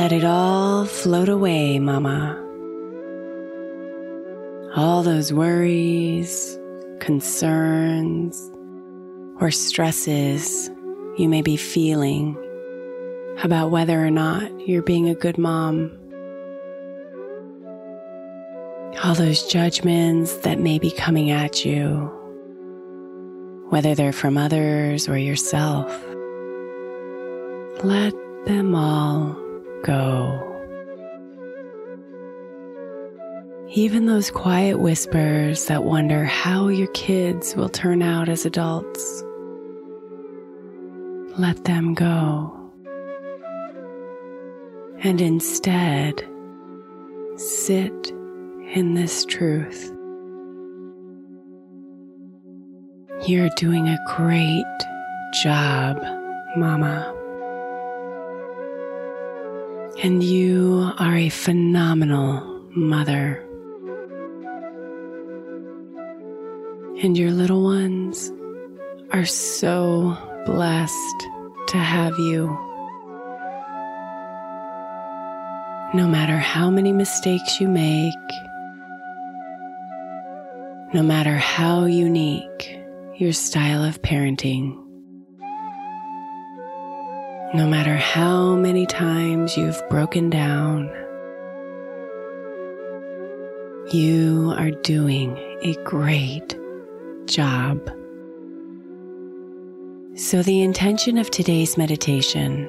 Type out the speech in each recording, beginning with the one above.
Let it all float away, Mama. All those worries, concerns, or stresses you may be feeling about whether or not you're being a good mom. All those judgments that may be coming at you, whether they're from others or yourself. Let them all go. Even those quiet whispers that wonder how your kids will turn out as adults, let them go. And instead, sit in this truth. You're doing a great job, Mama. And you are a phenomenal mother. And your little ones are so blessed to have you. No matter how many mistakes you make, no matter how unique your style of parenting, no matter how many times you've broken down, you are doing a great job. So, the intention of today's meditation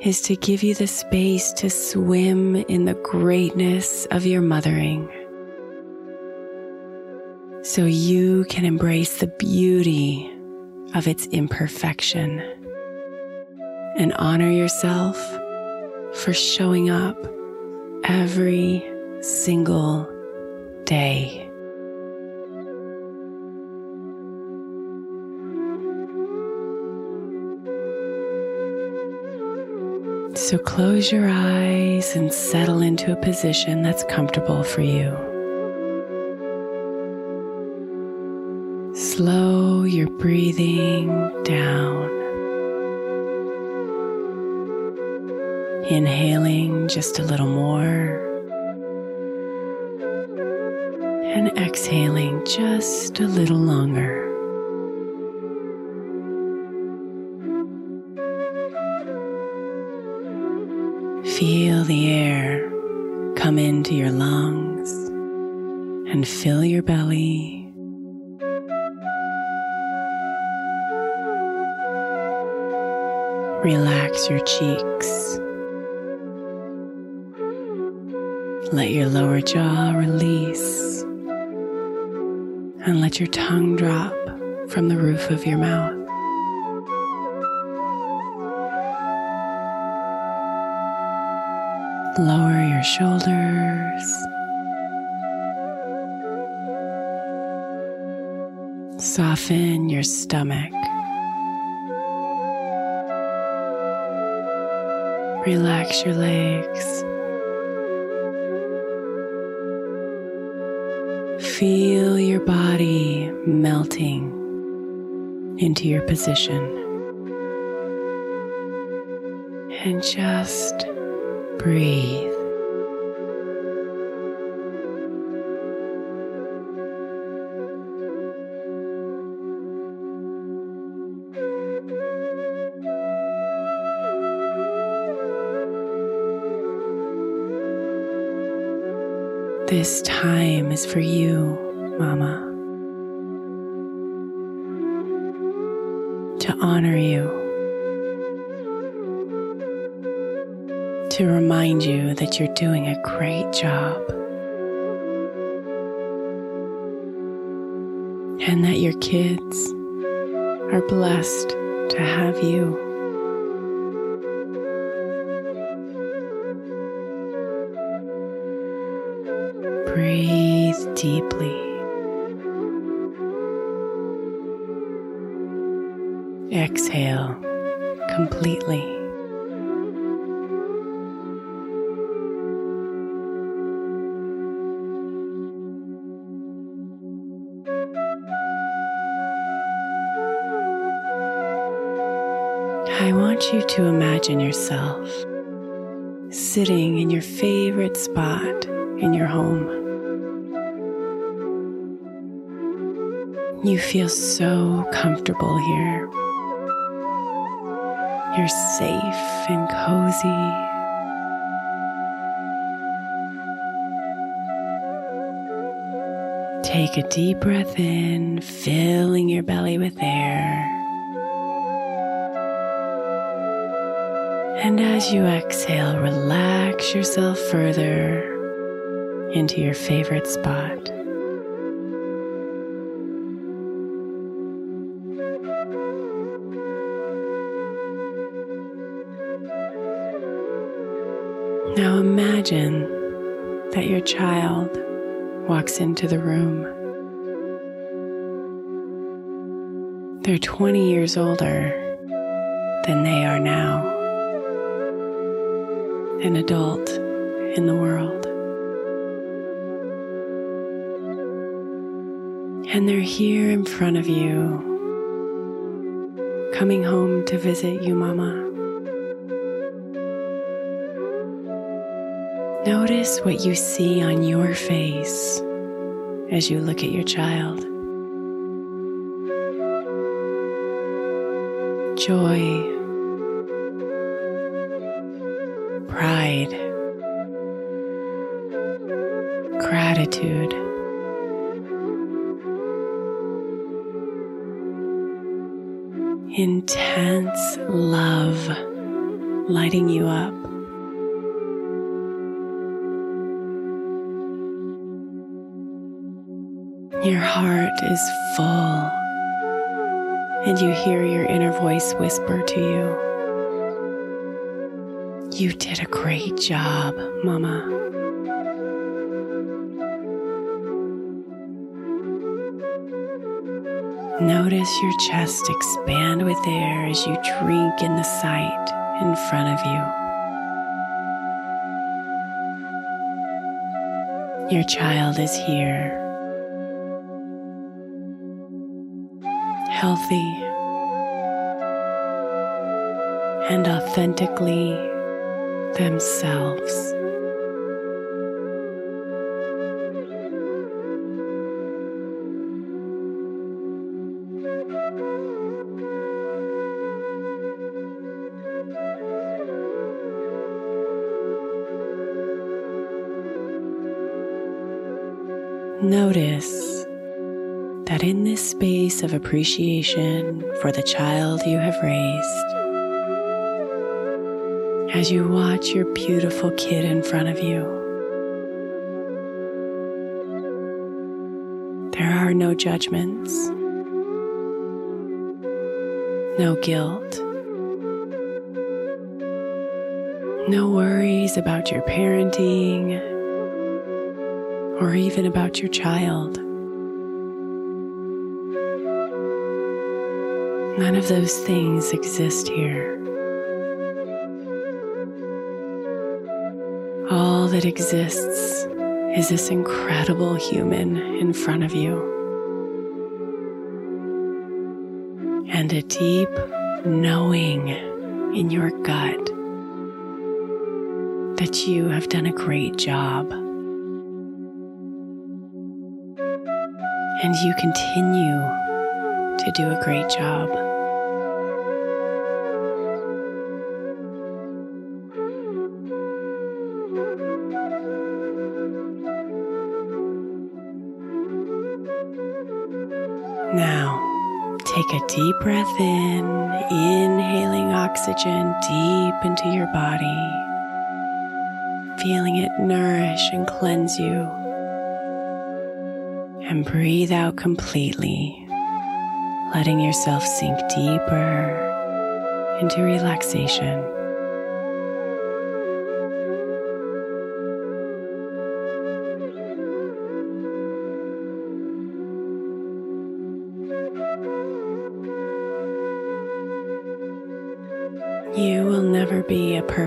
is to give you the space to swim in the greatness of your mothering so you can embrace the beauty of its imperfection and honor yourself for showing up every single day. So close your eyes and settle into a position that's comfortable for you. Slow your breathing down. Inhaling just a little more. And exhaling just a little longer. Feel the air come into your lungs and fill your belly. Relax your cheeks. Let your lower jaw release and let your tongue drop from the roof of your mouth. Lower your shoulders. Soften your stomach. Relax your legs. Feel your body melting into your position. And just breathe. This time is for you, Mama. To honor you. To remind you that you're doing a great job. And that your kids are blessed to have you. Deeply. Exhale completely. I want you to imagine yourself sitting in your favorite spot in your home. You feel so comfortable here. You're safe and cozy. Take a deep breath in, filling your belly with air. And as you exhale, relax yourself further into your favorite spot. Now imagine that your child walks into the room. They're 20 years older than they are now. an adult in the world. And they're here in front of you, coming home to visit you, Mama. Notice what you see on your face as you look at your child. Joy, pride, gratitude. Intense love lighting you up. Your heart is full, and you hear your inner voice whisper to you, You did a great job, Mama. Notice your chest expand with air as you drink in the sight in front of you. Your child is here healthy and authentically themselves. Notice of appreciation for the child you have raised, as you watch your beautiful kid in front of you, there are no judgments, no guilt, no worries about your parenting or even about your child. None of those things exist here. All that exists is this incredible human in front of you. And a deep knowing in your gut that you have done a great job. And you continue to do a great job. A deep breath in, inhaling oxygen deep into your body, feeling it nourish and cleanse you. And breathe out completely letting yourself sink deeper into relaxation.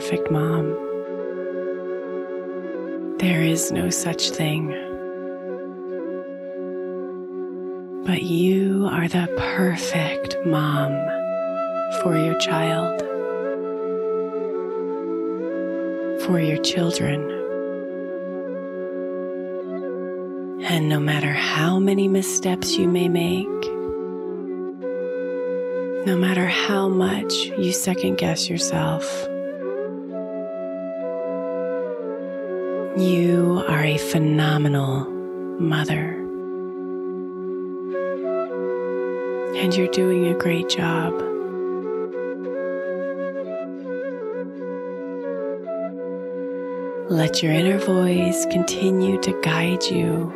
Perfect mom. There is no such thing. but you are the perfect mom for your child, for your children. And no matter how many missteps you may make, no matter how much you second guess yourself, you are a phenomenal mother. and you're doing a great job. Let your inner voice continue to guide you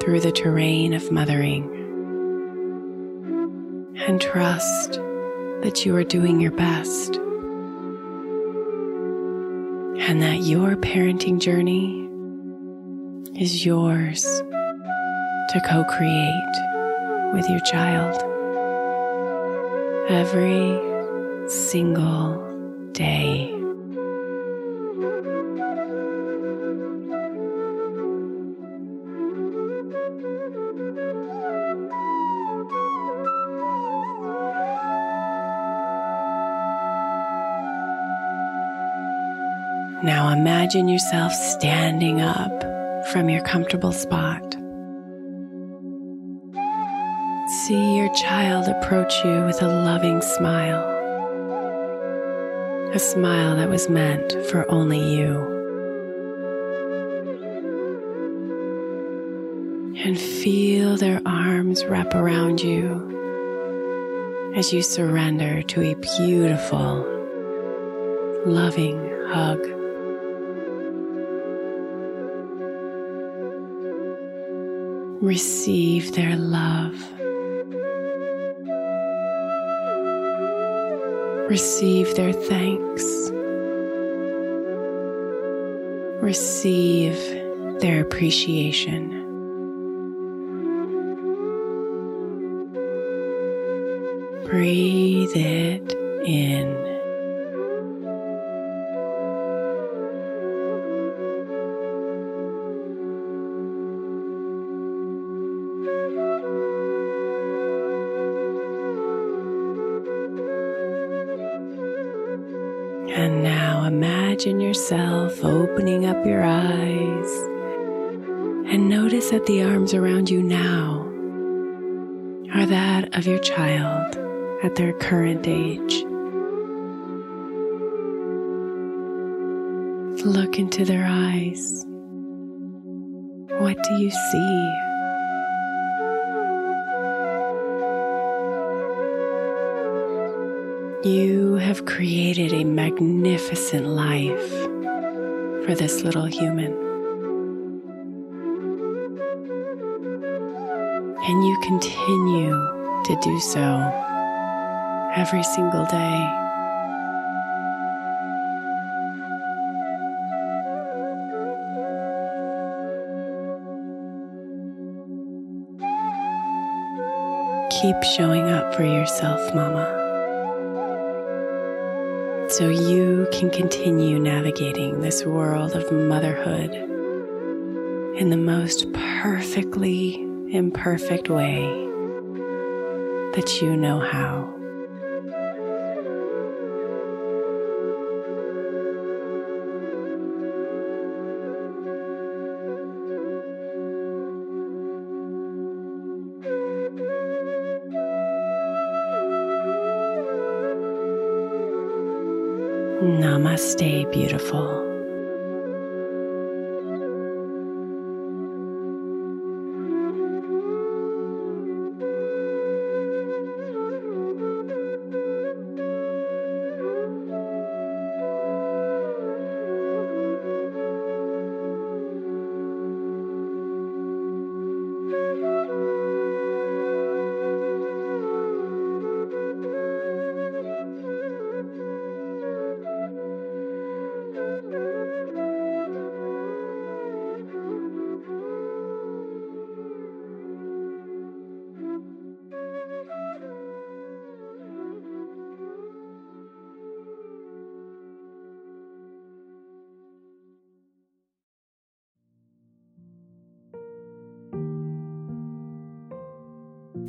through the terrain of mothering. And trust that you are doing your best. And that your parenting journey is yours to co create with your child every single day. Now imagine yourself standing up from your comfortable spot. See your child approach you with a loving smile. A smile that was meant for only you. And feel their arms wrap around you as you surrender to a beautiful, loving hug. Receive their love. Receive their thanks. Receive their appreciation. Breathe it in. Yourself opening up your eyes and notice that the arms around you now are that of your child at their current age. Look into their eyes. What do you see? You have created a magnificent life for this little human. And you continue to do so every single day. Keep showing up for yourself, Mama so you can continue navigating this world of motherhood in the most perfectly imperfect way that you know how. Namaste, beautiful.